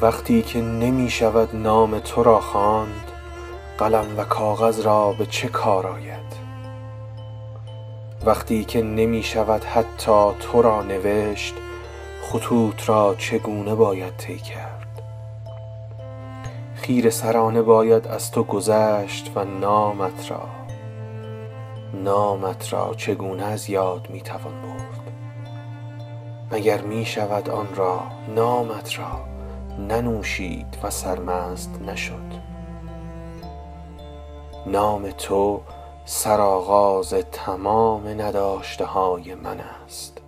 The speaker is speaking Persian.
وقتی که نمی شود نام تو را خواند قلم و کاغذ را به چه کار آید؟ وقتی که نمی شود حتی تو را نوشت خطوط را چگونه باید طی کرد؟ خیره سرانه باید از تو گذشت و نامت را نامت را چگونه از یاد می توان برد؟ مگر می شود آن را نامت را ننوشید و سرمست نشد. نام تو سرآغاز تمام نداشته های من است.